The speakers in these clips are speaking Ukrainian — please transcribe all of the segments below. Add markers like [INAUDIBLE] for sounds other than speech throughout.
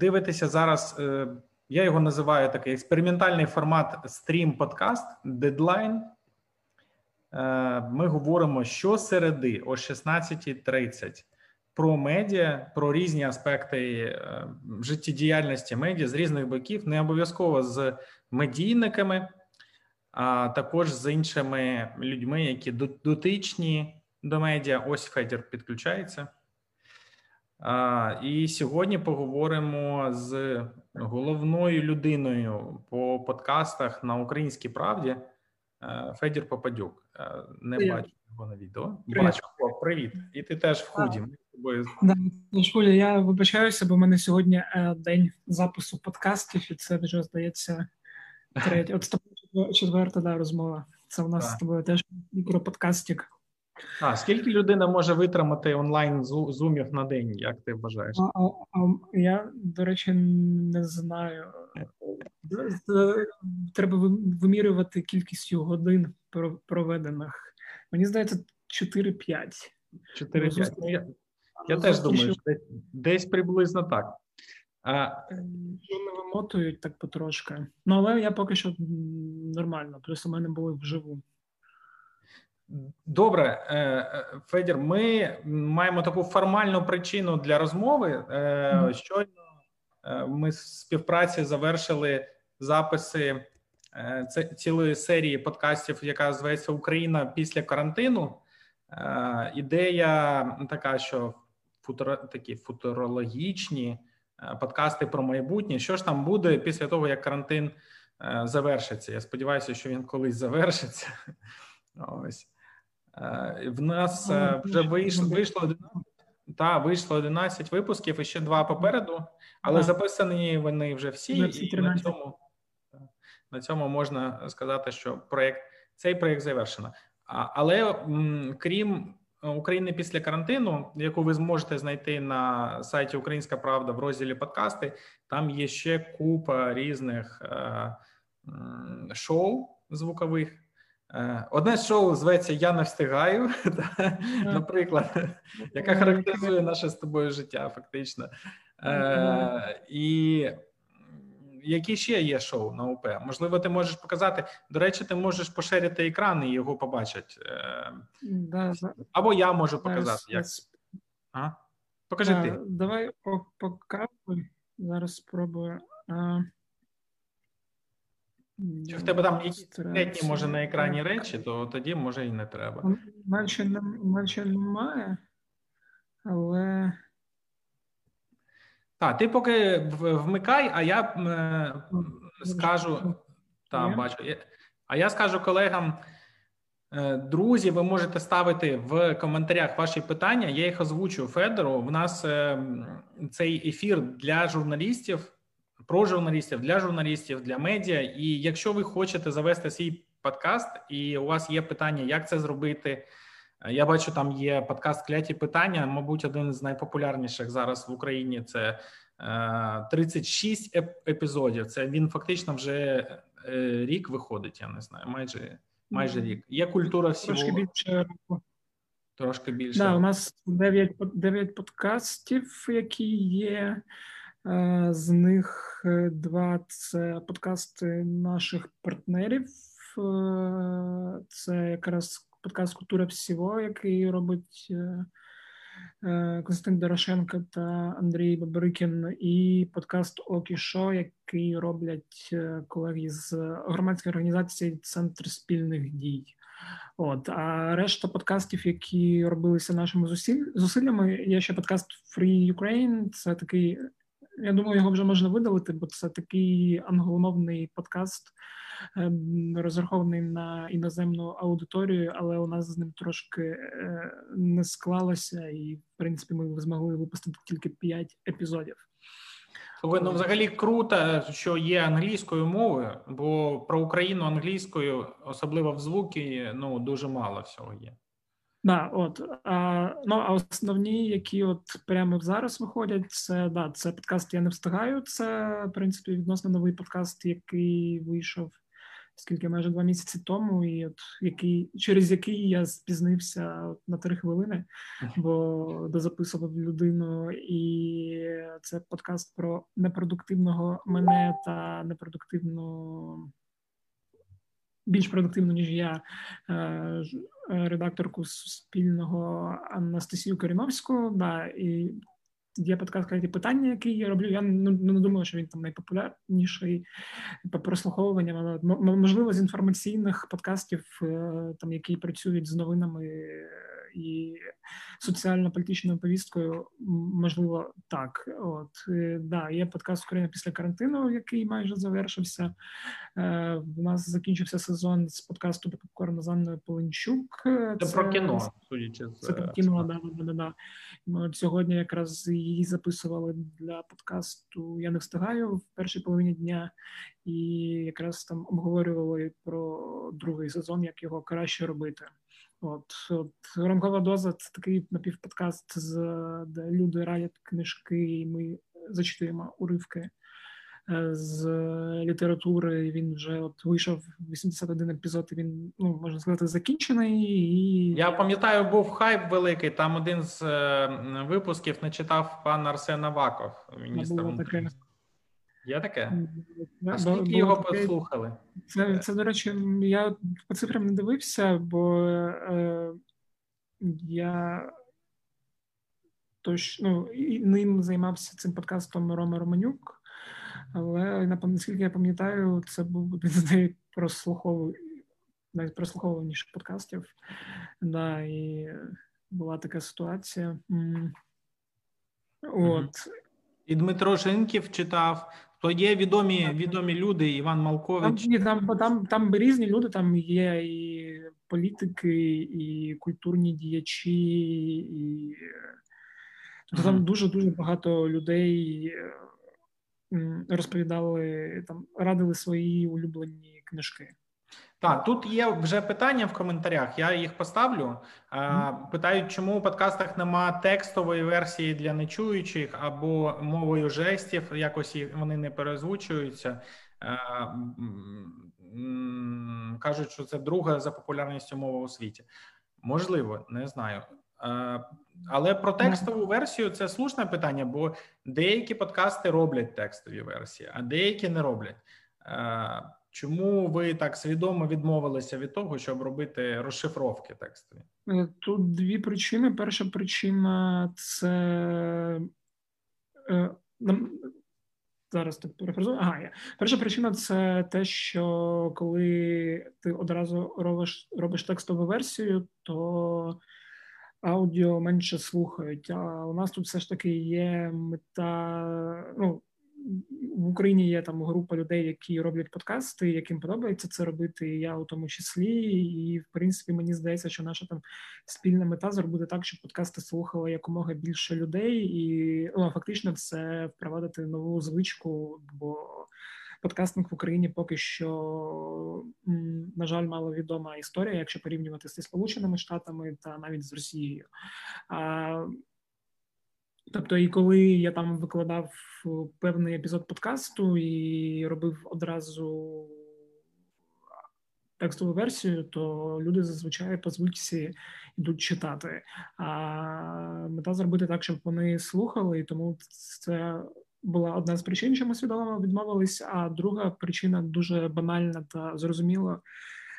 дивитеся зараз. Е, я його називаю такий експериментальний формат стрім-подкаст дедлайн. Ми говоримо щосереди о 16.30 про медіа, про різні аспекти е, життєдіяльності медіа з різних боків, не обов'язково з медійниками, а також з іншими людьми, які дотичні до медіа. Ось Федір підключається. І сьогодні поговоримо з головною людиною по подкастах на Українській правді е, Федір Попадюк. Е, не привіт. бачу його на відео. Привіт. Бачу, О, привіт. І ти теж в худі. Ми з. Да, Шуля, я вибачаюся, бо в мене сьогодні е, день запису подкастів, і це вже здається третя. От з тобою четверта да, розмова. Це у нас так. з тобою теж мікроподкастик. А скільки людина може витримати онлайн зумів на день, як ти вважаєш? А, а, а Я, до речі, не знаю. Треба вимірювати кількістю годин проведених. Мені здається, 4-5. 4-5. Ну, я, я теж думаю, що десь, десь приблизно так. А... Не вимотують так потрошки. Ну, але я поки що нормально, плюс у мене були вживу. Добре, е, е, Федір, ми маємо таку формальну причину для розмови. Mm. Щойно ми в співпраці завершили записи цілої серії подкастів, яка зветься Україна після карантину. Ідея така, що футуро, такі футурологічні подкасти про майбутнє. Що ж там буде після того, як карантин завершиться? Я сподіваюся, що він колись завершиться. [LAUGHS] Ось. Е, в нас ну, е, вже вийшло вийшло та вийшло 11 випусків і ще два попереду, але записані вони вже всі, і на цьому на цьому можна сказати, що проєкт цей проєкт завершено. Але крім України після карантину, яку ви зможете знайти на сайті Українська Правда в розділі подкасти, там є ще купа різних е, шоу звукових. Е, одне шоу зветься Я не встигаю, [LAUGHS] наприклад, яка характеризує наше з тобою життя, фактично. Е, і які ще є шоу на УП? Можливо, ти можеш показати. До речі, ти можеш поширити екран і його побачать. Е, або я можу показати. Як... А? Покажи ти. Давай показуй. Зараз спробую. Чи в тебе там якісь конкретні, може, на екрані речі, то тоді може і не треба. Менше, менше немає, але. Так, ти поки вмикай, а я е, скажу. Так, бачу. А я скажу колегам. Е, друзі, ви можете ставити в коментарях ваші питання. Я їх озвучу Федору. В нас е, цей ефір для журналістів про журналістів для журналістів, для медіа. І якщо ви хочете завести свій подкаст, і у вас є питання, як це зробити. Я бачу, там є подкаст кляті питання. Мабуть, один з найпопулярніших зараз в Україні це 36 е, епізодів. Це він фактично вже е, рік виходить. Я не знаю, майже майже рік. Є культура всього. Трошки більше Трошки більше. Да, У нас 9, 9 подкастів, які є. Е, з них е, два це подкасти наших партнерів. Е, це якраз подкаст Культура всього, який робить Константин Дорошенко та Андрій Бабарикін, і подкаст Окі Шо, який роблять колеги з громадської організації Центр спільних дій. От а решта подкастів, які робилися нашими зусиллями, є ще подкаст Free Ukraine, Це такий я думаю, його вже можна видалити, бо це такий англомовний подкаст, ем, розрахований на іноземну аудиторію, але у нас з ним трошки е, не склалося, і в принципі ми змогли випустити тільки 5 епізодів. Ну взагалі круто, що є англійською мовою, бо про Україну англійською, особливо в звуки, ну дуже мало всього є. Да, от а, ну а основні, які от прямо зараз виходять, це да, це подкаст. Я не встигаю. Це в принципі відносно новий подкаст, який вийшов скільки майже два місяці тому, і от який через який я спізнився на три хвилини, бо дозаписував людину, і це подкаст про непродуктивного мене та непродуктивну. Більш продуктивну, ніж я, е, редакторку спільного Анастасію Коріновську. Да, і Є подкаст «Кляті питання, який я роблю. Я ну, не думаю, що він там найпопулярніший по прослуховуванням, але можливо з інформаційних подкастів, е, там які працюють з новинами і соціально-політичною повісткою, можливо, так. От е, да, є подкаст Україна після карантину, який майже завершився. Е, У нас закінчився сезон з подкасту з Анною Поленчук. Це, це про кіно, судячи з це про кіно. Да, да, да, да. Ми от сьогодні якраз її записували для подкасту. Я не встигаю в першій половині дня, і якраз там обговорювали про другий сезон, як його краще робити. От, от Рамкова доза це такий напівподкаст, з, де люди радять книжки, і ми зачитуємо уривки е, з літератури. Він вже от вийшов 81 епізод. і Він ну можна сказати закінчений. І я пам'ятаю, був хайп великий. Там один з е, випусків не читав пан Арсен Аваков, міністр. Є таке? А скільки його послухали? Це, це, до речі, я по цифрам не дивився, бо е, я точно ну, ним займався цим подкастом Рома Романюк, але наскільки я пам'ятаю, це був один з найпрослуховуваніших подкастів. Да, і була така ситуація. От. І Дмитро Шинків читав, то є відомі відомі люди, Іван Малкович. Там, ні, там там, там різні люди, там є і політики, і культурні діячі, і тобто там дуже дуже багато людей розповідали там, радили свої улюблені книжки. Так, тут є вже питання в коментарях. Я їх поставлю. Питають, чому у подкастах нема текстової версії для нечуючих або мовою жестів, якось вони не перезвучуються. Кажуть, що це друга за популярністю мова у світі. Можливо, не знаю. Але про текстову версію це слушне питання, бо деякі подкасти роблять текстові версії, а деякі не роблять. Чому ви так свідомо відмовилися від того, щоб робити розшифровки текстові? Е, тут дві причини. Перша причина це е, зараз так перефразую. Ага, я. перша причина це те, що коли ти одразу робиш робиш текстову версію, то аудіо менше слухають. А у нас тут все ж таки є мета. ну, в Україні є там група людей, які роблять подкасти, яким подобається це робити. і Я у тому числі, і в принципі мені здається, що наша там спільна мета зробити так, щоб подкасти слухало якомога більше людей, і ну, фактично це впровадити нову звичку. бо Подкастинг в Україні поки що, на жаль, мало відома історія, якщо порівнювати зі Сполученими Штатами та навіть з Росією. Тобто, і коли я там викладав певний епізод подкасту і робив одразу текстову версію, то люди зазвичай по звичці йдуть читати. А мета зробити так, щоб вони слухали, і тому це. Була одна з причин, чому свідомо відмовились, а друга причина дуже банальна та зрозуміла.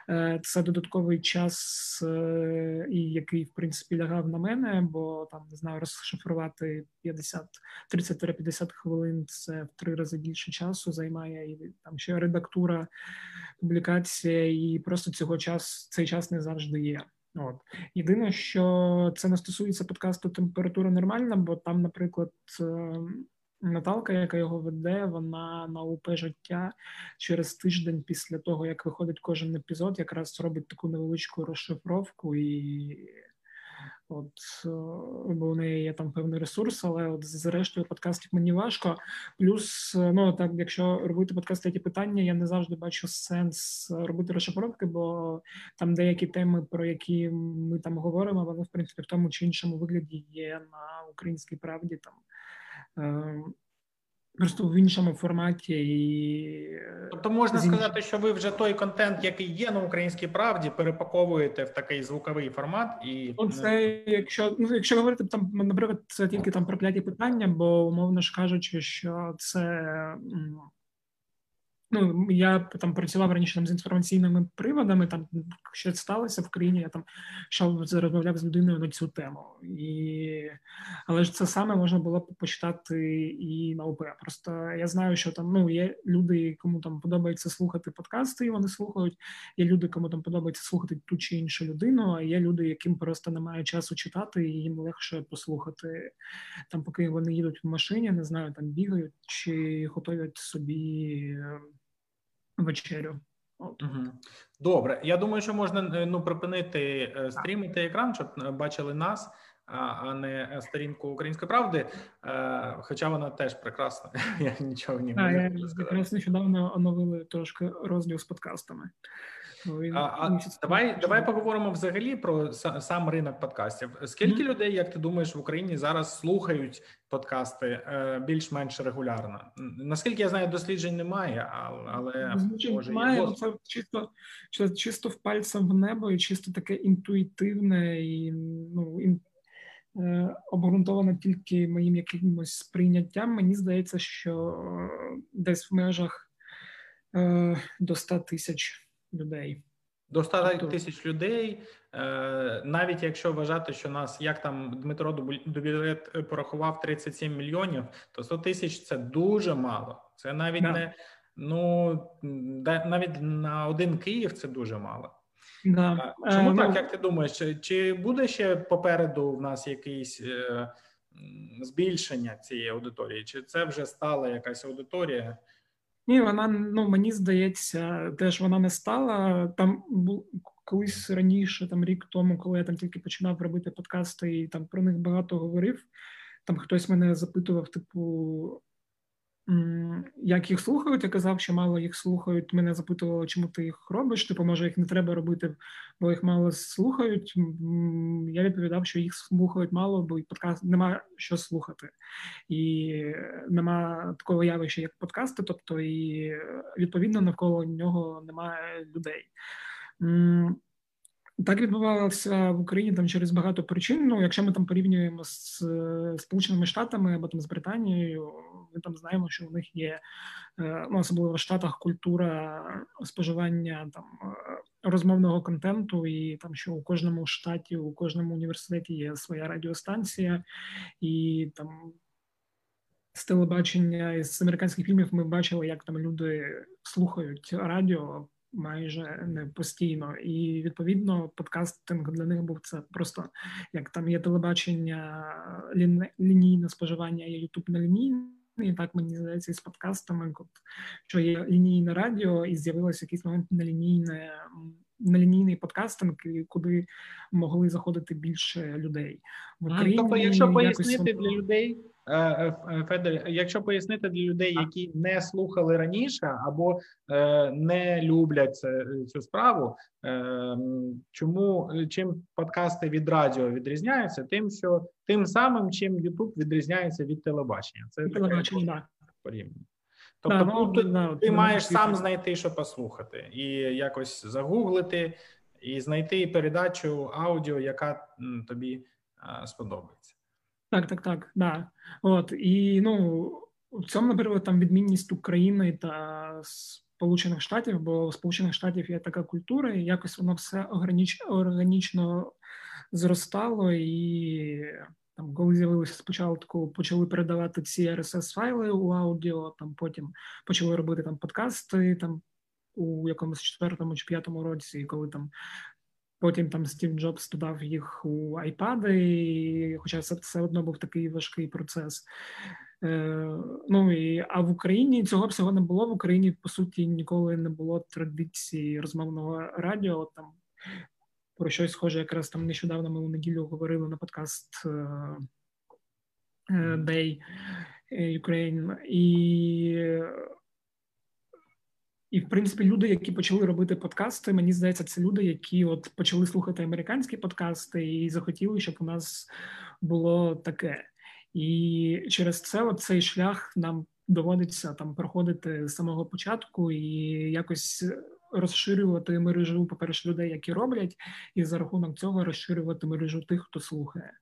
Е, це додатковий час, е, і який в принципі лягав на мене, бо там не знаю, розшифрувати 50 30-50 хвилин. Це в три рази більше часу займає і там ще редактура, публікація, і просто цього час цей час не завжди є. От єдине, що це не стосується подкасту температура нормальна, бо там, наприклад, ем, Наталка, яка його веде, вона на УП життя через тиждень після того, як виходить кожен епізод, якраз робить таку невеличку розшифровку і. От е, бо у неї є там певний ресурс, але от зрештою подкастів мені важко. Плюс, е, ну так, якщо робити подкасти ті питання, я не завжди бачу сенс робити розшифровки, бо там деякі теми, про які ми там говоримо, вони в принципі в тому чи іншому вигляді є на українській правді там просто в іншому форматі. І... Тобто можна сказати, що ви вже той контент, який є на українській правді, перепаковуєте в такий звуковий формат, і ну, це якщо ну якщо говорити там, наприклад, це тільки там прокляті питання, бо умовно ж кажучи, що це Ну, я там працював раніше там з інформаційними приводами. Там що сталося в країні. Я там що розмовляв з людиною на цю тему, і але ж це саме можна було почитати і на ОП. Просто я знаю, що там ну є люди, кому там подобається слухати подкасти, і вони слухають. Є люди, кому там подобається слухати ту чи іншу людину. А є люди, яким просто немає часу читати, і їм легше послухати там, поки вони їдуть в машині, не знаю, там бігають чи готують собі вечерю. От. Добре, я думаю, що можна е, ну припинити е, стрімити екран, щоб е, бачили нас, а не сторінку української правди. Хоча вона теж прекрасна. [LAUGHS] Я нічого не можу якраз нещодавно оновили трошки розділ з подкастами. А, а Давай давай поговоримо взагалі про сам ринок подкастів. Скільки mm-hmm. людей, як ти думаєш, в Україні зараз слухають подкасти е, більш-менш регулярно? Наскільки я знаю, досліджень немає, але досліджень може немає. Є... Це чисто чисто в пальцем в небо, і чисто таке інтуїтивне і ну ін... Е, обґрунтоване тільки моїм якимось сприйняттям. Мені здається, що десь в межах до 100 тисяч людей. До 100 тобто тисяч людей, е, навіть якщо вважати, що нас як там Дмитро Дубілет порахував 37 мільйонів, то 100 тисяч це дуже мало. Це навіть да. не ну навіть на один Київ це дуже мало. Да. Чому е, так, ну, як ти думаєш? Чи, чи буде ще попереду в нас якийсь е, збільшення цієї аудиторії? Чи це вже стала якась аудиторія? Ні, вона ну мені здається, теж вона не стала там. Був колись раніше, там рік тому, коли я там тільки починав робити подкасти, і там про них багато говорив. Там хтось мене запитував, типу, як їх слухають, я казав, що мало їх слухають. Мене запитували, чому ти їх робиш. Типу, може, їх не треба робити, бо їх мало слухають. Я відповідав, що їх слухають мало, бо подкаст нема що слухати, і нема такого явища, як подкасти. Тобто, і відповідно навколо нього немає людей. Так відбувалося в Україні там через багато причин. Ну, якщо ми там порівнюємо з Сполученими Штатами або там з Британією, ми там знаємо, що у них є е, ну, особливо в Штатах культура споживання там е, розмовного контенту, і там що у кожному штаті, у кожному університеті є своя радіостанція, і там з телебачення із американських фільмів ми бачили, як там люди слухають радіо майже не постійно, і відповідно подкастинг для них був це просто як там є телебачення лінійне споживання, є Ютуб на лінійне. І так мені здається, з подкастами, що є лінійне радіо, і з'явилося якийсь момент нелінійне нелінійний подкастинг, куди могли заходити більше людей в Україні. Тобто, якщо пояснити для людей, Федор, якщо пояснити для людей, які не слухали раніше або е, не люблять цю справу, чому чим подкасти від радіо відрізняються, тим, що тим самим, чим Ютуб відрізняється від телебачення, це телебачення, так. Тобто, да, ну, ти, ти маєш сам знайти, що послухати, і якось загуглити, і знайти передачу аудіо, яка тобі сподобається. Так, так, так, да. От і ну в цьому, наприклад, там відмінність України та Сполучених Штатів, бо в Сполучених Штатів є така культура, і якось воно все органіч, органічно зростало, і там, коли з'явилося спочатку, почали передавати ці rss файли у аудіо, там потім почали робити там подкасти там. У якомусь четвертому чи п'ятому році, коли там Потім там Стів Джобс додав їх у айпади, хоча це все одно був такий важкий процес. Е, Ну і а в Україні цього всього не було. В Україні по суті ніколи не було традиції розмовного радіо. Там про щось схоже, якраз там нещодавно ми у неділю говорили на подкаст е, е Day Ukraine. і і, в принципі, люди, які почали робити подкасти, мені здається, це люди, які от почали слухати американські подкасти і захотіли, щоб у нас було таке. І через це от цей шлях нам доводиться там проходити з самого початку і якось розширювати мережу, по перше, людей, які роблять, і за рахунок цього розширювати мережу тих, хто слухає.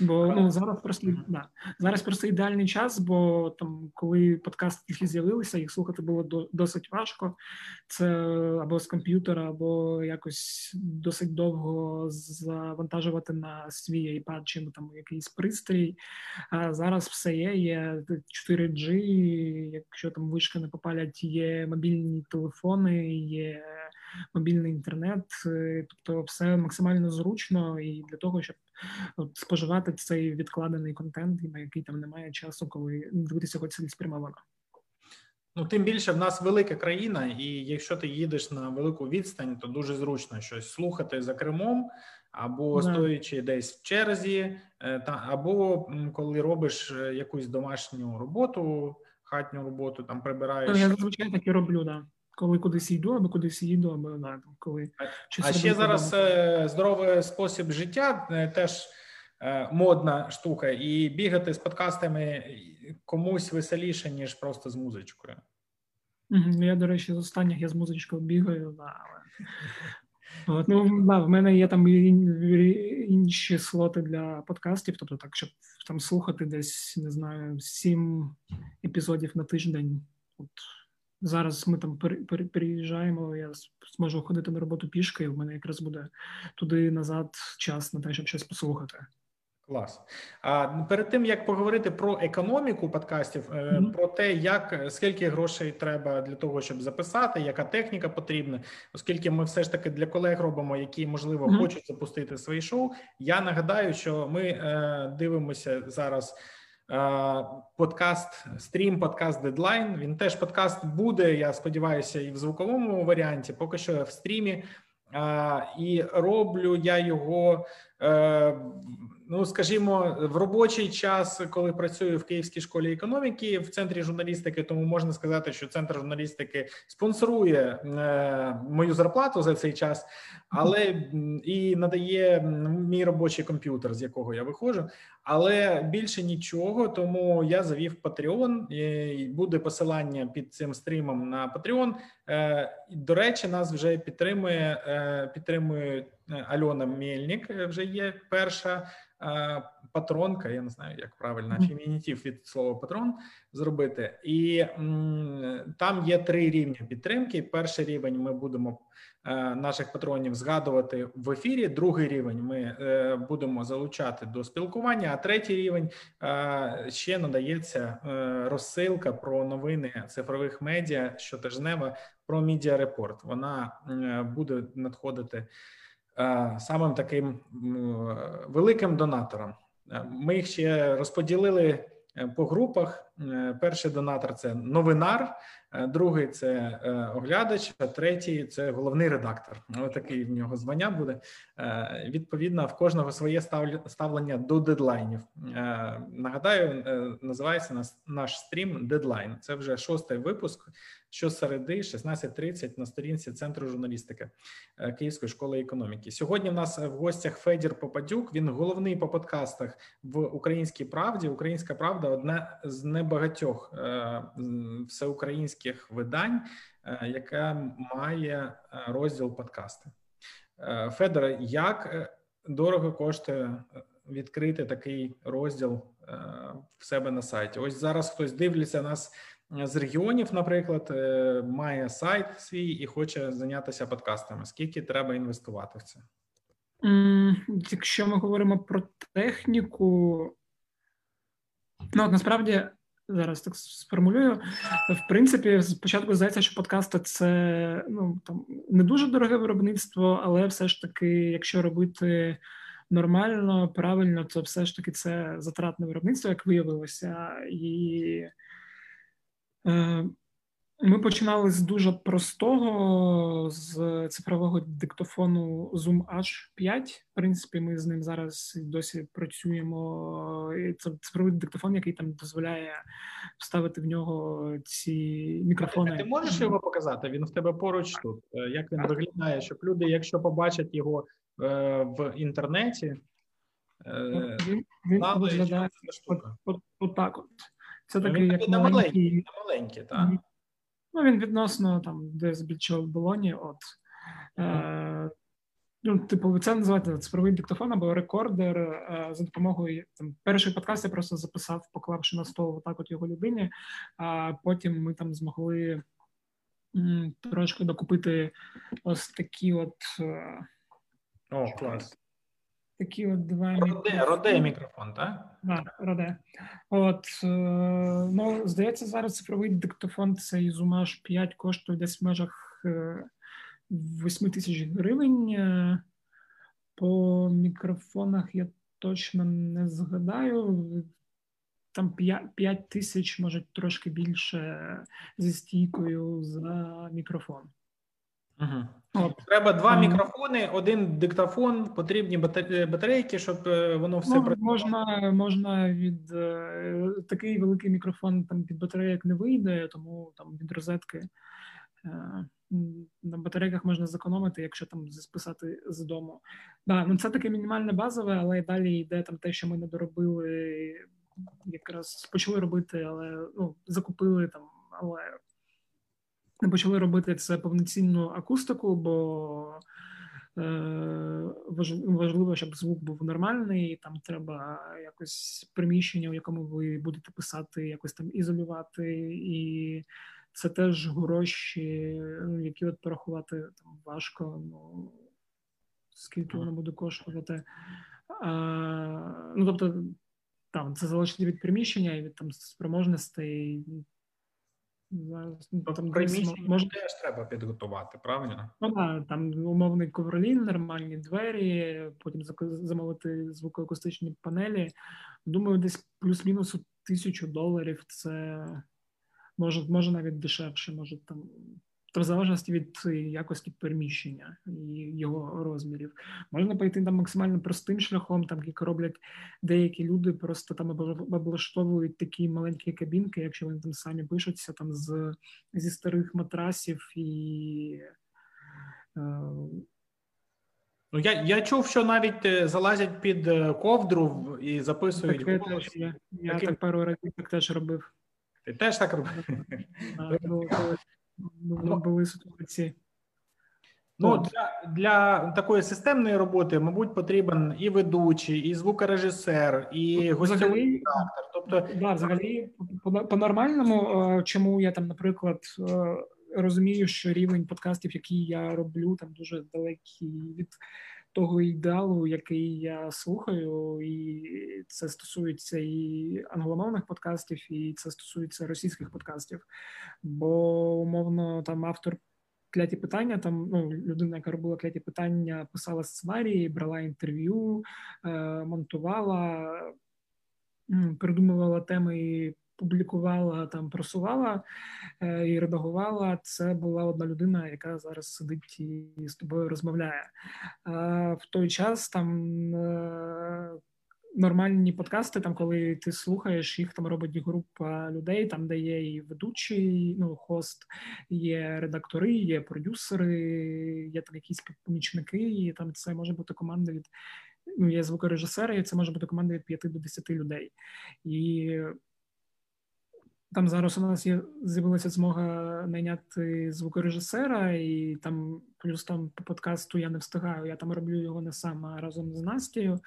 Бо ну зараз просто да, зараз просто ідеальний час, бо там, коли подкасти тільки з'явилися, їх слухати було до, досить важко. Це або з комп'ютера, або якось досить довго завантажувати на свій iPad чи там якийсь пристрій. А зараз все є. Є 4G, якщо там вишки не попалять, є мобільні телефони, є мобільний інтернет, е, тобто все максимально зручно і для того, щоб от, споживати цей відкладений контент, на який там немає часу, коли дивитися хоч цілеспрямовано. Ну, тим більше в нас велика країна, і якщо ти їдеш на велику відстань, то дуже зручно щось слухати за кермом, або да. стоячи десь в черзі, е, та або коли робиш е, якусь домашню роботу, хатню роботу, там прибираєш. Я зазвичай так і роблю, да коли кудись йду, або кудись їду, або там, коли а ще зараз е, здоровий спосіб життя е, теж е, модна штука, і бігати з подкастами комусь веселіше, ніж просто з музичкою. Угу, Я, до речі, з останніх я з музичкою бігаю, да, але. От, ну, да, в мене є там інші слоти для подкастів, тобто так, щоб там слухати десь, не знаю, сім епізодів на тиждень. От Зараз ми там переїжджаємо, я зможу ходити на роботу пішки, і в мене якраз буде туди назад час на те, щоб щось послухати. Клас. А перед тим як поговорити про економіку подкастів, mm-hmm. про те, як скільки грошей треба для того, щоб записати, яка техніка потрібна, оскільки ми все ж таки для колег робимо, які можливо mm-hmm. хочуть запустити свої шоу. Я нагадаю, що ми е, дивимося зараз. Подкаст, стрім, подкаст дедлайн. Він теж подкаст буде. Я сподіваюся, і в звуковому варіанті. Поки що в стрімі. І роблю я його е, ну скажімо, в робочий час, коли працюю в Київській школі економіки в центрі журналістики, тому можна сказати, що центр журналістики спонсорує е, мою зарплату за цей час, але і надає мій робочий комп'ютер, з якого я виходжу. Але більше нічого, тому я завів Patreon, і буде посилання під цим стрімом на. Е, до речі, нас вже підтримує е, підтримує Альона Мельник. Вже є перша патронка, я не знаю, як правильно фемінітив від слова патрон зробити, і там є три рівні підтримки. Перший рівень ми будемо е, наших патронів згадувати в ефірі. Другий рівень ми е, будемо залучати до спілкування. А третій рівень е, ще надається розсилка про новини цифрових медіа щотижнева про Media Report. Вона буде надходити. Е, самим таким великим донатором. Е, ми їх ще розподілили е, по групах. Перший донатор це новинар, другий це оглядач, а третій це головний редактор. Ось такий в нього звання буде. Відповідно, в кожного своє ставлення до дедлайнів. Нагадаю, називається наш стрім дедлайн. Це вже шостий випуск щосереди 16.30 на сторінці Центру журналістики е, Київської школи економіки. Сьогодні в нас в гостях Федір Попадюк. Він головний по подкастах в Українській правді. Українська правда одне з небагатьох е, всеукраїнських видань, е, яка має розділ подкасти. Федоре, як дорого коштує відкрити такий розділ в себе на сайті? Ось зараз хтось дивляться нас з регіонів, наприклад, е, має сайт свій і хоче зайнятися подкастами. Скільки треба інвестувати в це? Якщо ми говоримо про техніку, ну от насправді зараз так сформулюю. В принципі, спочатку здається, що подкасти це ну там не дуже дороге виробництво, але все ж таки, якщо робити нормально, правильно, то все ж таки це затратне виробництво, як виявилося, і ми починали з дуже простого з цифрового диктофону Zoom H5. В принципі, ми з ним зараз досі працюємо. Це цифровий диктофон, який там дозволяє вставити в нього ці мікрофони. Ти можеш його показати? Він в тебе поруч тут. Е, як він виглядає? Щоб люди, якщо побачать його е, в інтернеті, він, він виглядає отак. От, от. Це такий як маленький. маленький, так. Ну, він відносно там десь більше в болоні. От. Е, Ну, типу, це називається цифровий диктофон або рекордер е, за допомогою там перший подкаст я просто записав, поклавши на стол отак от його людині. А потім ми там змогли м, трошки докупити ось такі от. Е, О, клас. Такі от два Роде, роде мікрофон, так? Так, роде. От, е, ну, здається, зараз цифровий диктофон цей Zoom 5 коштує десь в межах 8 тисяч гривень. Е, по мікрофонах я точно не згадаю. Там 5 тисяч, може трошки більше зі стійкою за мікрофон. Угу. От. Треба два мікрофони, один диктофон, потрібні батарейки, щоб е, воно все ну, працювало. Можна можна від е, такий великий мікрофон там від батарейок не вийде, тому там від розетки е, на батарейках можна зекономити, якщо там списати з дому. Да, ну Це таке мінімальне базове, але далі йде там те, що ми не доробили, якраз почали робити, але ну, закупили там, але не почали робити це повноцінну акустику, бо е, важливо, щоб звук був нормальний. Там треба якось приміщення, в якому ви будете писати, якось там ізолювати і це теж гроші, ну, які от порахувати там важко. Ну скільки воно буде коштувати. А, Ну тобто, там це залежить від приміщення і від там спроможностей. Ну, там приміщення може... теж треба підготувати, правильно? Ну так, там умовний ковролін, нормальні двері, потім замовити звукоакустичні панелі. Думаю, десь плюс-мінус тисячу доларів це може може навіть дешевше, може там. То в залежності від якості переміщення і його розмірів можна пойти там максимально простим шляхом, там як роблять деякі люди, просто там облаштовують такі маленькі кабінки, якщо вони там самі пишуться, там з зі старих матрасів і. Е... Ну, я я чув, що навіть е, залазять під е, ковдру і записують. Так, голос. Я, я Таким... так пару разів так теж робив. Ти теж так робив? [LAUGHS] були ситуації. Ну, для для такої системної роботи, мабуть, потрібен і ведучий, і звукорежисер, і гостьовий редактор. Тобто, да, взагалі, по-нормальному, е, чому я там, наприклад, е, розумію, що рівень подкастів, які я роблю, там дуже далекий від того ідеалу, який я слухаю, і це стосується і англомовних подкастів, і це стосується російських подкастів. Бо умовно там автор. Кляті питання, там ну людина, яка робила кляті питання, писала сценарії, брала інтерв'ю, е, монтувала, придумувала теми публікувала там, просувала е, і редагувала. Це була одна людина, яка зараз сидить і з тобою розмовляє. Е, в той час там. Е, нормальні подкасти, там, коли ти слухаєш, їх там робить група людей, там де є і ведучий, ну хост, є редактори, є продюсери, є там якісь помічники, і там це може бути команда від ну, є звукорежисери, і це може бути команда від 5 до 10 людей. І там зараз у нас є з'явилася змога найняти звукорежисера, і там плюс там по подкасту я не встигаю. Я там роблю його не сам а разом з Настею.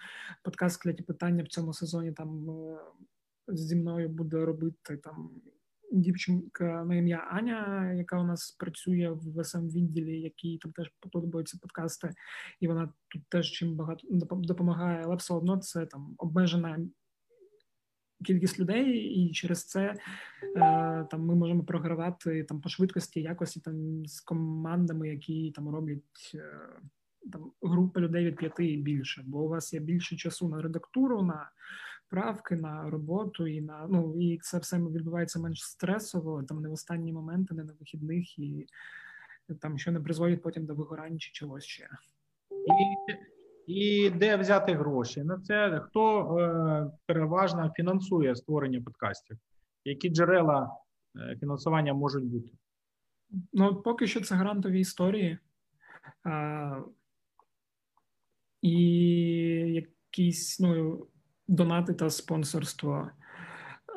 Подкаст кляті питання в цьому сезоні там е, зі мною буде робити там дівчинка на ім'я Аня, яка у нас працює в см відділі, якій там теж подобаються подкасти, і вона тут теж чим багато допомагає, але все одно це там обмежена кількість людей, і через це е, там ми можемо програвати там по швидкості, якості там з командами, які там роблять е, там група людей від п'яти і більше, бо у вас є більше часу на редактуру, на правки, на роботу і на ну і це все відбувається менш стресово, там не в останні моменти, не на вихідних і там що не призводить потім до вигорання чи чогось ще. І і де взяти гроші? На це хто е, переважно фінансує створення подкастів? Які джерела е, фінансування можуть бути? Ну, поки що це грантові історії. А, І якісь ну, донати та спонсорство.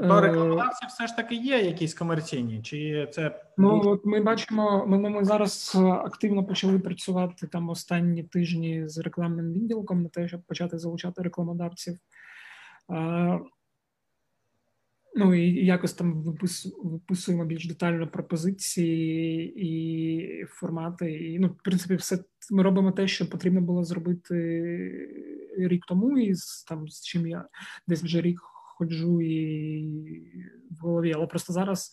То рекламодавці все ж таки є якісь комерційні, чи це ну от ми бачимо. Ми, ми зараз активно почали працювати там останні тижні з рекламним відділком на те, щоб почати залучати рекламодавців. Ну і якось там виписуємо більш детально пропозиції і формати. І ну, в принципі, все ми робимо те, що потрібно було зробити рік тому, і з там з чим я десь вже рік ходжу і в голові. Але просто зараз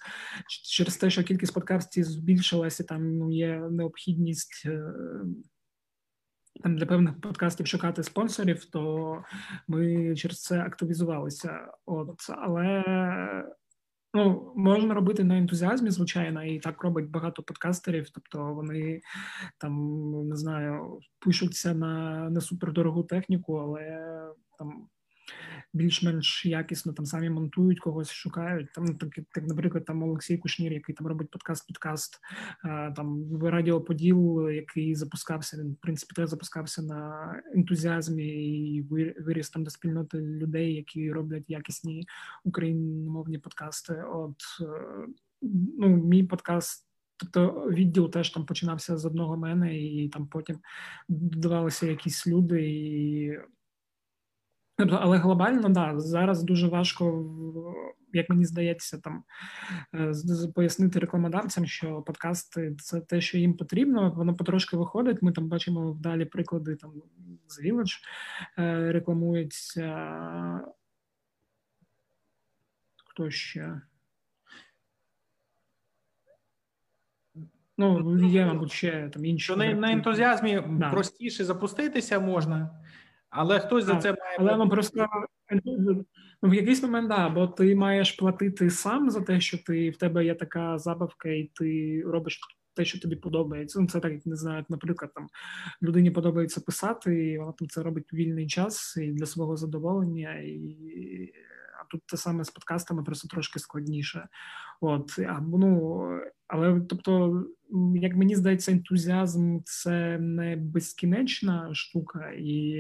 через те, що кількість подкастів збільшилася, там ну, є необхідність. Е, там для певних подкастів шукати спонсорів, то ми через це активізувалися. От але ну можна робити на ентузіазмі, звичайно, і так робить багато подкастерів. Тобто вони там не знаю, пишуться на не супердорогу техніку, але там більш-менш якісно там самі монтують, когось шукають. Там так, так, наприклад, там Олексій Кушнір, який там робить подкаст-підкаст, там Радіо Поділ, який запускався. Він в принципі теж запускався на ентузіазмі і виріс там до спільноти людей, які роблять якісні україномовні подкасти. От е, ну, мій подкаст. Тобто відділ теж там починався з одного мене, і там потім додавалися якісь люди, і Тобто, але глобально да зараз дуже важко, як мені здається, там е, пояснити рекламодавцям, що подкасти це те, що їм потрібно. Воно потрошки виходить. Ми там бачимо вдалі приклади там з Village е, рекламується. Хто ще? Ну, є, мабуть, ще там інші. Що на, на ентузіазмі да. простіше запуститися можна. Але хтось за це має. Але ну, просто ну, в якийсь момент, да, бо ти маєш платити сам за те, що ти в тебе є така забавка, і ти робиш те, що тобі подобається. Ну, це так, як не знаю, наприклад, там людині подобається писати, і вона там це робить вільний час і для свого задоволення. і тут те саме з подкастами просто трошки складніше. От або ну але тобто, як мені здається, ентузіазм це не безкінечна штука, і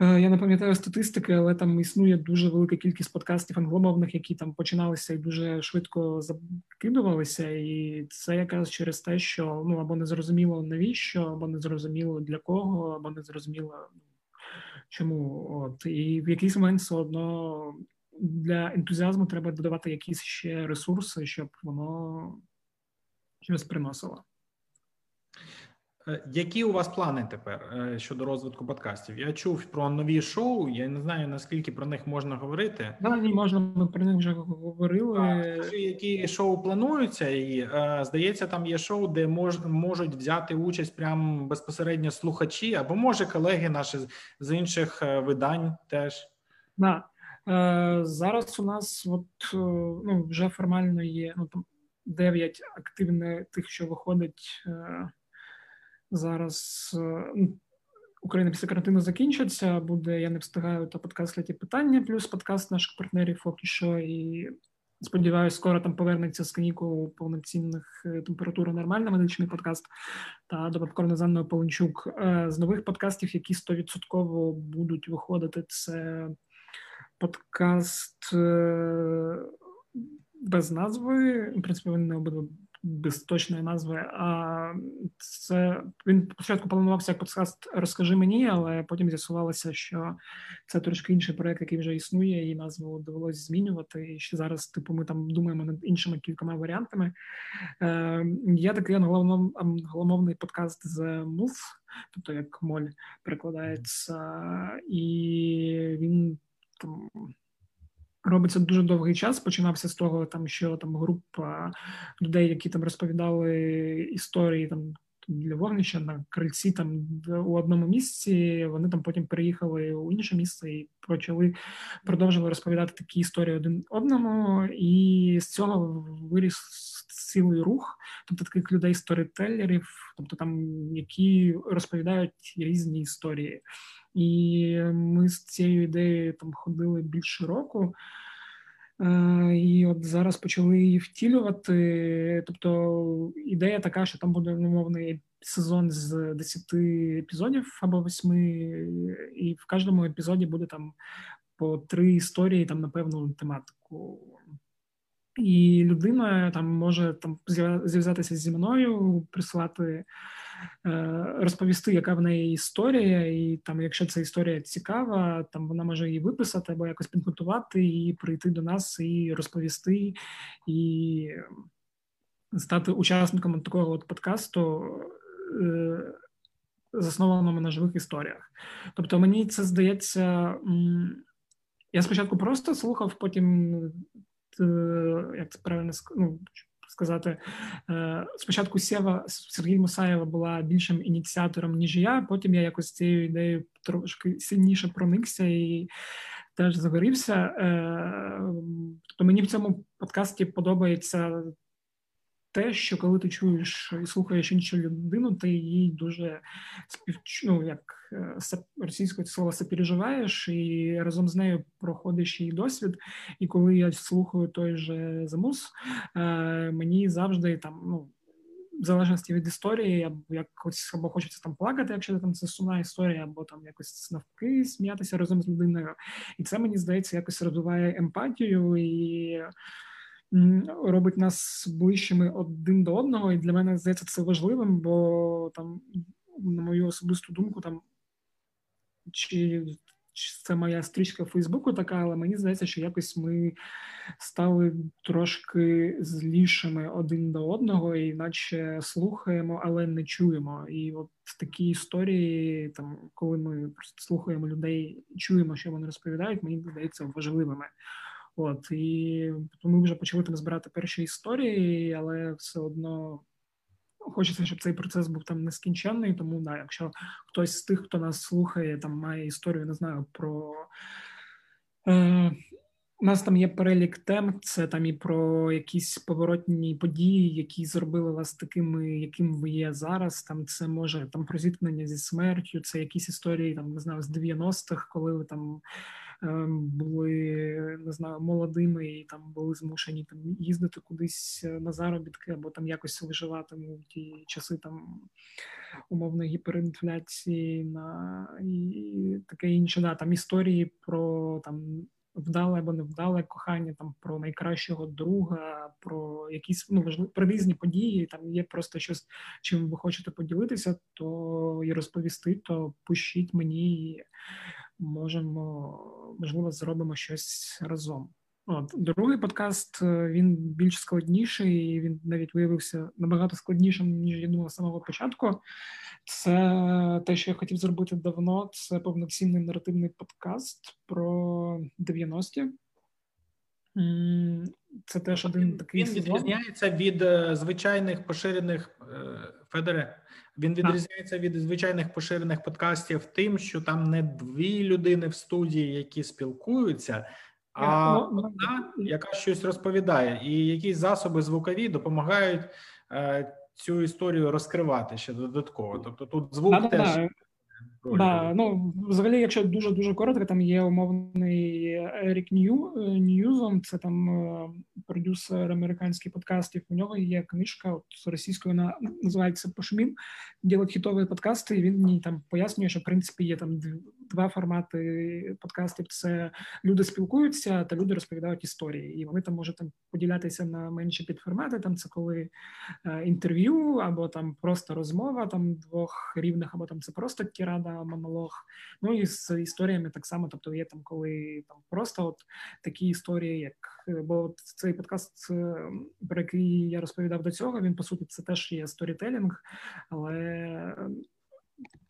е, я не пам'ятаю статистики, але там існує дуже велика кількість подкастів англомовних, які там починалися і дуже швидко закидувалися. І це якраз через те, що ну або не зрозуміло навіщо, або не зрозуміло для кого, або не зрозуміло чому. От і в якийсь момент все одно для ентузіазму треба додавати якісь ще ресурси, щоб воно щось приносило. Е, які у вас плани тепер е, щодо розвитку подкастів? Я чув про нові шоу. Я не знаю наскільки про них можна говорити. Да, ні, можна ми про них вже говорили. Скажи, які шоу плануються, і е, здається, там є шоу, де мож, можуть взяти участь прям безпосередньо слухачі, або може колеги наші з інших видань теж. Да. Е, зараз у нас от, ну, вже формально є ну, там, 9 активних тих, що виходить е, зараз. Ну, Україна після карантину закінчиться. Буде я не встигаю та подкаст «Леті питання, плюс подкаст наших партнерів поки що. І сподіваюся, скоро там повернеться з канікул повноцінних температури нормальна медичний подкаст та до попкорна Занною Полончук. З нових подкастів, які 100% будуть виходити, це подкаст е, без назви. В принципі, він не обидва без точної назви. А це він спочатку планувався як подкаст Розкажи мені, але потім з'ясувалося, що це трошки інший проект, який вже існує, і назву довелося змінювати. І ще зараз, типу, ми там думаємо над іншими кількома варіантами. Е, Є такий англомовний подкаст з Move, тобто як моль перекладається, і він там робиться дуже довгий час. Починався з того, там що там група людей, які там розповідали історії там. Для вогнища на крильці там у одному місці. Вони там потім переїхали у інше місце і почали продовжили розповідати такі історії один одному, і з цього виріс цілий рух, тобто таких людей сторітелерів, тобто там які розповідають різні історії. І ми з цією ідеєю там ходили більше року. Е, і от зараз почали її втілювати. Тобто ідея така, що там буде умовний сезон з 10 епізодів або 8, і в кожному епізоді буде там по три історії там на певну тематику. І людина там може там зв'язатися зі мною, прислати, е, розповісти, яка в неї історія, і там, якщо ця історія цікава, там вона може її виписати або якось підготувати і прийти до нас і розповісти, і стати учасником такого от подкасту, е, заснованому на живих історіях. Тобто, мені це здається, я спочатку просто слухав, потім як це правильно ну, сказати, е, спочатку Сєва Сергій Мусаєва була більшим ініціатором, ніж я. Потім я якось цією ідеєю трошки сильніше проникся і теж загорівся. Е, тобто мені в цьому подкасті подобається те, що коли ти чуєш і слухаєш іншу людину, ти їй дуже співчу, ну, як е, російською слово сопереживаєш, і разом з нею проходиш її досвід. І коли я слухаю той же замус, е, мені завжди там ну. В залежності від історії, або якось або хочеться там плакати, якщо там це сумна історія, або там якось навпаки сміятися разом з людиною. І це мені здається якось розвиває емпатію і робить нас ближчими один до одного, і для мене здається це важливим, бо там, на мою особисту думку, там чи, це моя стрічка в Фейсбуку така, але мені здається, що якось ми стали трошки злішими один до одного, і наче слухаємо, але не чуємо. І от такі історії, там, коли ми просто слухаємо людей, чуємо, що вони розповідають, мені здається важливими. От і ми вже почали там збирати перші історії, але все одно хочеться, щоб цей процес був там нескінченний. Тому да, якщо хтось з тих, хто нас слухає, там має історію, не знаю про. Е, у нас там є перелік тем, це там і про якісь поворотні події, які зробили вас такими, яким ви є зараз. Там це може там про зіткнення зі смертю, це якісь історії там не знаю з 90-х, коли ви там були не знаю молодими і там були змушені там їздити кудись е, на заробітки або там якось виживати в ті часи там умовної гіперінфляції на і таке інше. Да, Там історії про там. Вдале або невдале кохання, там про найкращого друга, про якісь ну важливі про різні події. Там є просто щось, чим ви хочете поділитися, то і розповісти, то пишіть мені можемо, можливо, зробимо щось разом. От другий подкаст е, він більш складніший, і він навіть виявився набагато складнішим, ніж я думав з самого початку. Це те, що я хотів зробити давно. Це повноцінний наративний подкаст про 90-ті. Це теж один такий він відрізняється від е, звичайних поширених е, Федере. Він відрізняється від звичайних поширених подкастів тим, що там не дві людини в студії, які спілкуються, а ну, ну, одна, яка щось розповідає, і якісь засоби звукові допомагають е, цю історію розкривати ще додатково. Тобто тут звук теж. Да. Ну взагалі, якщо дуже дуже коротко, там є умовний Ерік Нью Ньюзом, це там е, продюсер американських подкастів. У нього є книжка от російською на називається Пошумім, ділить хітові подкасти. і Він мені там пояснює, що в принципі є там два формати подкастів: це люди спілкуються, та люди розповідають історії, і вони там можуть там поділятися на менші підформати. Там це коли е, інтерв'ю, або там просто розмова там двох рівних, або там це просто тірада, монолог. Ну і з історіями так само. Тобто є там, коли там просто от такі історії, як бо от цей подкаст, е, про який я розповідав до цього, він по суті це теж є сторітелінг, але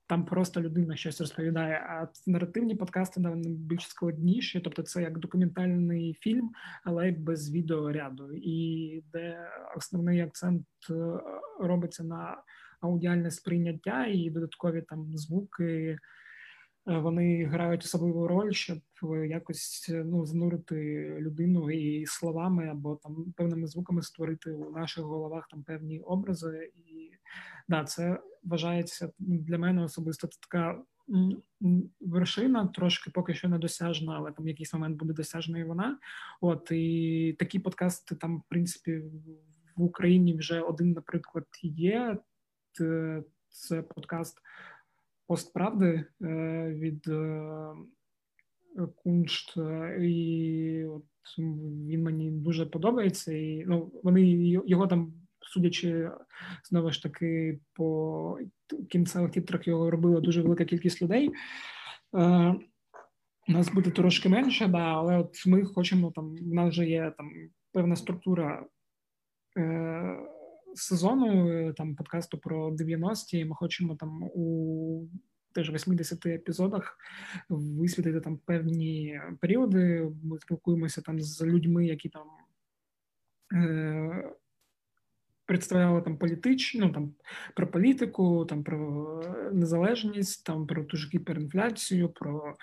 там просто людина щось розповідає. А наративні подкасти вони більш складніші, тобто це як документальний фільм, але без відеоряду, і де основний акцент е, робиться на аудіальне сприйняття і додаткові там звуки. Е, вони грають особливу роль, щоб якось ну занурити людину і словами або там певними звуками створити у наших головах там певні образи, і да, це вважається для мене особисто така вершина, трошки поки що недосяжна, але там якийсь момент буде досяжна вона. От і такі подкасти там, в принципі, в Україні вже один, наприклад, є. Це подкаст постправди е, від е, Куншт, і от він мені дуже подобається. І ну, вони його там, судячи знову ж таки, по кінцевих титрах його робила дуже велика кількість людей. Е, нас буде трошки менше, да, але от ми хочемо там. У нас вже є там певна структура е, сезону, е, там подкасту про 90-ті. Ми хочемо там у теж 80 епізодах висвітлити там певні періоди. Ми спілкуємося там з людьми, які там. Е, Представляли там політичну, там про політику, там про незалежність, там про ту ж гіперінфляцію, про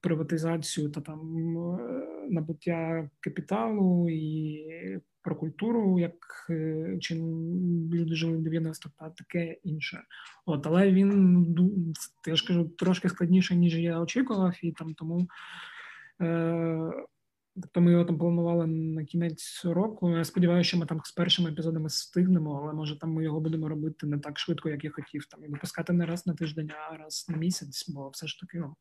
приватизацію та там е, набуття капіталу і про культуру, як чи чим люди жили в 90-х та таке інше. От, але він я ж кажу трошки складніше, ніж я очікував, і там тому. Е, Тобто ми його там планували на кінець року. Я сподіваюся, що ми там з першими епізодами встигнемо, але може там ми його будемо робити не так швидко, як я хотів. Там і випускати не раз на тиждень, а раз на місяць, бо все ж таки ну,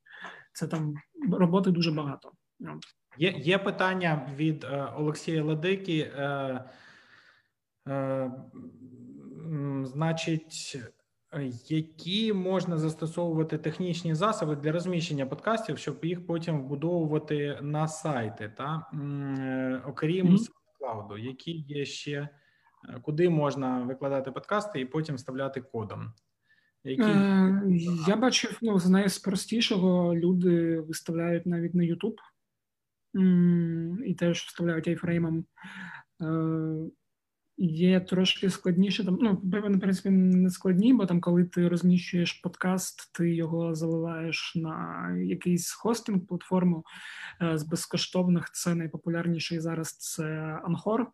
це там роботи дуже багато. Є є питання від е, Олексія Ладики. Е, е, Значить, які можна застосовувати технічні засоби для розміщення подкастів, щоб їх потім вбудовувати на сайти, та е, окрім mm-hmm. SoundCloud, які є ще е, куди можна викладати подкасти і потім вставляти кодом? Які... Е, я бачив ну, з найпростішого люди виставляють навіть на YouTube і теж вставляють айфреймом. Є трошки складніше там. Ну, в принципі, не складні, бо там, коли ти розміщуєш подкаст, ти його заливаєш на якийсь хостинг платформу е, з безкоштовних. Це найпопулярніший зараз це Anchor.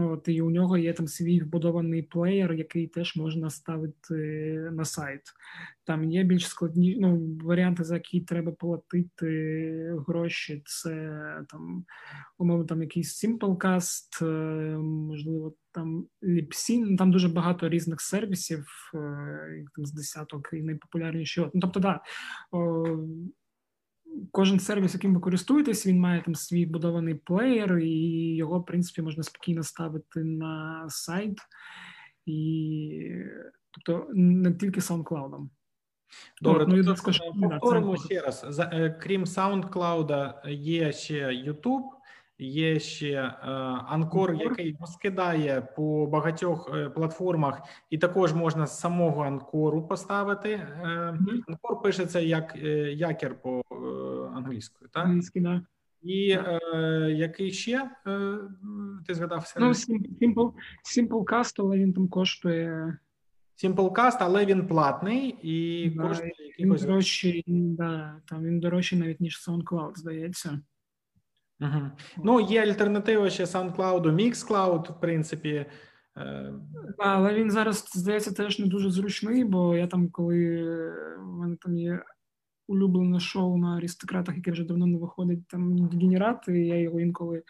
От, І у нього є там свій вбудований плеєр, який теж можна ставити на сайт. Там є більш складні ну, варіанти, за які треба платити гроші. Це там, умовно, там якийсь Simplecast, е, можливо, там Lipsyn, там дуже багато різних сервісів, е, там з десяток і найпопулярніші. Ну, тобто, да, Кожен сервіс, яким ви користуєтесь, він має там свій будований плеєр, і його, в принципі, можна спокійно ставити на сайт, і тобто не тільки SoundCloud. Добре, От, ну, тобто, повторимо ще раз. За, е, крім SoundCloud, є ще YouTube, Є ще Анкор, який розкидає по багатьох е, платформах, і також можна з самого Анкору поставити. Анкор пишеться як е, якір по е, англійською, так? Англійський, да. І е, який ще е, ти згадав Ну, Simple, Simplecast, але він там коштує. Simplecast, але він платний і да, коштує якихось. Він дорожчий, да, там він дорожчий навіть ніж SoundCloud, здається. Угу. Ну, є альтернатива ще SoundCloud, MixCloud, в принципі. Е, але він зараз, здається, теж не дуже зручний, бо я там, коли в мене там є улюблене шоу на аристократах, яке вже давно не виходить, там генерат, і я його інколи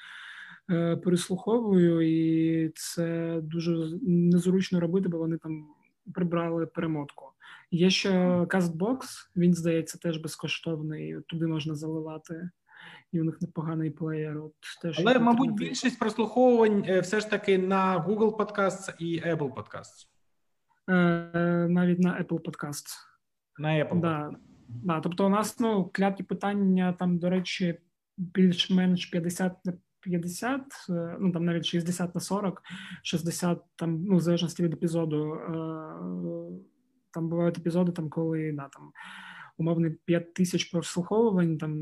е, переслуховую, і це дуже незручно робити, бо вони там прибрали перемотку. Є ще CastBox, він здається теж безкоштовний, туди можна заливати і у них непоганий плеєр. От теж Але, мабуть, більшість прослуховувань е, все ж таки на Google Podcasts і Apple Podcasts. Е, Навіть на Apple Podcasts. На Apple. Да. Да, Тобто, у нас ну, кляті питання там, до речі, більш-менш 50 на 50, е, ну там навіть 60 на 40, 60 там, ну, в залежності від епізоду. Е, там бувають епізоди, там, коли да, там умовно 5 тисяч прослуховувань, там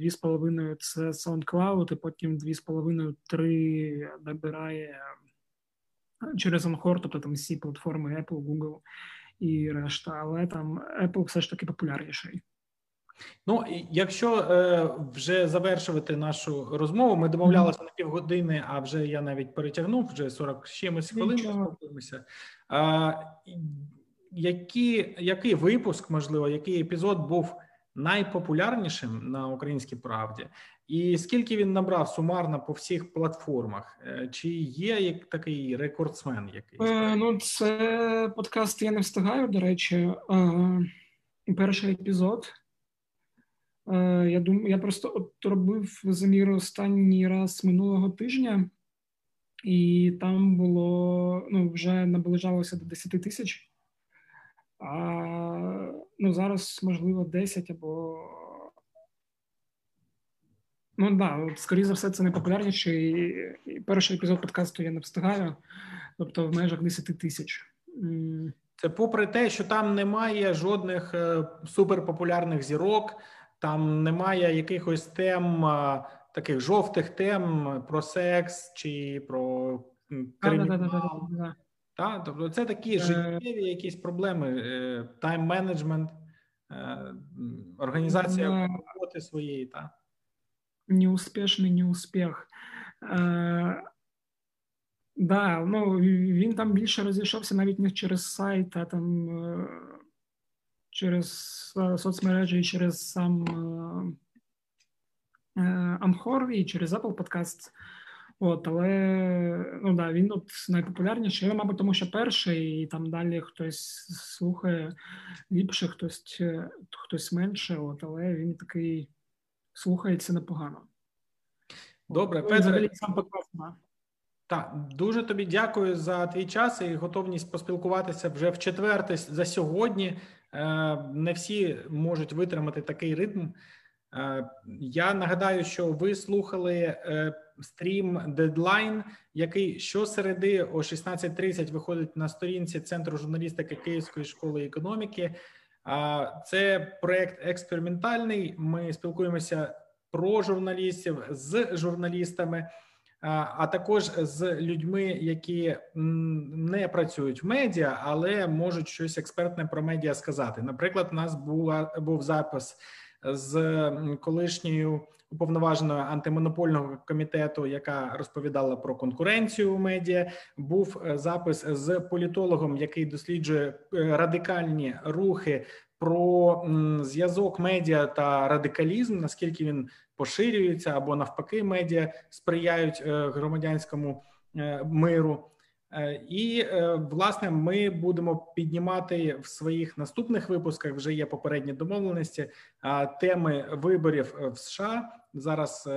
2,5 це SoundCloud, і потім 2,5-3 набирає через Anchor, тобто там всі платформи Apple, Google і решта. Але там Apple все ж таки популярніший. Ну, якщо е, вже завершувати нашу розмову, ми домовлялися mm-hmm. на півгодини, а вже я навіть перетягнув вже 40 чимось хвилин. спілкуємося які, який випуск, можливо, який епізод був найпопулярнішим на українській правді, і скільки він набрав сумарно по всіх платформах? Е, чи є як такий рекордсмен? Якийсь? Е, ну, це подкаст. Я не встигаю. До речі, е, перший епізод. Я думаю, я просто от робив замір останній раз минулого тижня, і там було ну, вже наближалося до 10 тисяч. А ну, зараз, можливо, 10 або. Ну да, скоріше за все, це найпопулярніший. І перший епізод подкасту я не встигаю, тобто в межах 10 тисяч. Це попри те, що там немає жодних е, суперпопулярних зірок, там немає якихось тем, таких жовтих тем про секс чи про кримінал. Так, тобто це такі е. життєві якісь проблеми, тайм-менеджмент, е, організація роботи своєї. так. Неуспішний неуспіх. Да, ну він там більше розійшовся навіть не через сайт, а там е, через соцмережі і через сам Амхор і через Apple Podcasts. От, але ну да, він от найпопулярніший, мабуть, тому що перший, і там далі хтось слухає ліпше, хтось хтось менше, от, але він такий слухається непогано. Добре, ну, Петре. сам подкаст. Так, дуже тобі дякую за твій час і готовність поспілкуватися вже в четверте за сьогодні. Е, не всі можуть витримати такий ритм. Е, я нагадаю, що ви слухали е, стрім дедлайн, який щосереди о 16.30 виходить на сторінці Центру журналістики Київської школи економіки. Це проект експериментальний. Ми спілкуємося про журналістів з журналістами а також з людьми, які не працюють в медіа, але можуть щось експертне про медіа сказати. Наприклад, у нас була був запис з колишньою уповноваженою антимонопольного комітету, яка розповідала про конкуренцію у медіа. Був е, запис з політологом, який досліджує е, радикальні рухи. Про зв'язок медіа та радикалізм, наскільки він поширюються або навпаки, медіа сприяють е, громадянському е, миру. Е, і власне ми будемо піднімати в своїх наступних випусках. Вже є попередні домовленості теми виборів в США. Зараз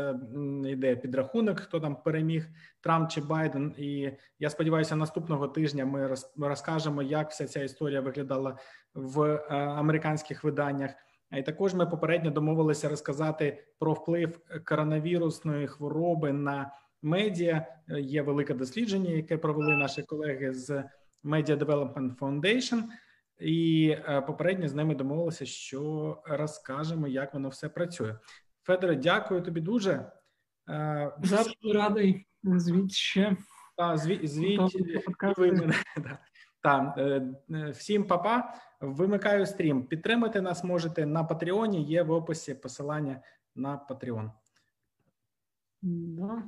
йде підрахунок, хто там переміг Трамп чи Байден. І я сподіваюся, наступного тижня ми розкажемо, як вся ця історія виглядала в американських виданнях. І також ми попередньо домовилися розказати про вплив коронавірусної хвороби на медіа. Є велике дослідження, яке провели наші колеги з Media Development Foundation. І е, попередньо з ними домовилися, що розкажемо, як воно все працює. Федоре, дякую тобі дуже. Е, Завжди радий. Та, звідь, звідь ви мене. [LAUGHS] Та е, е, всім папа. Вимикаю стрім. Підтримати нас можете на Патреоні. Є в описі посилання на. Да.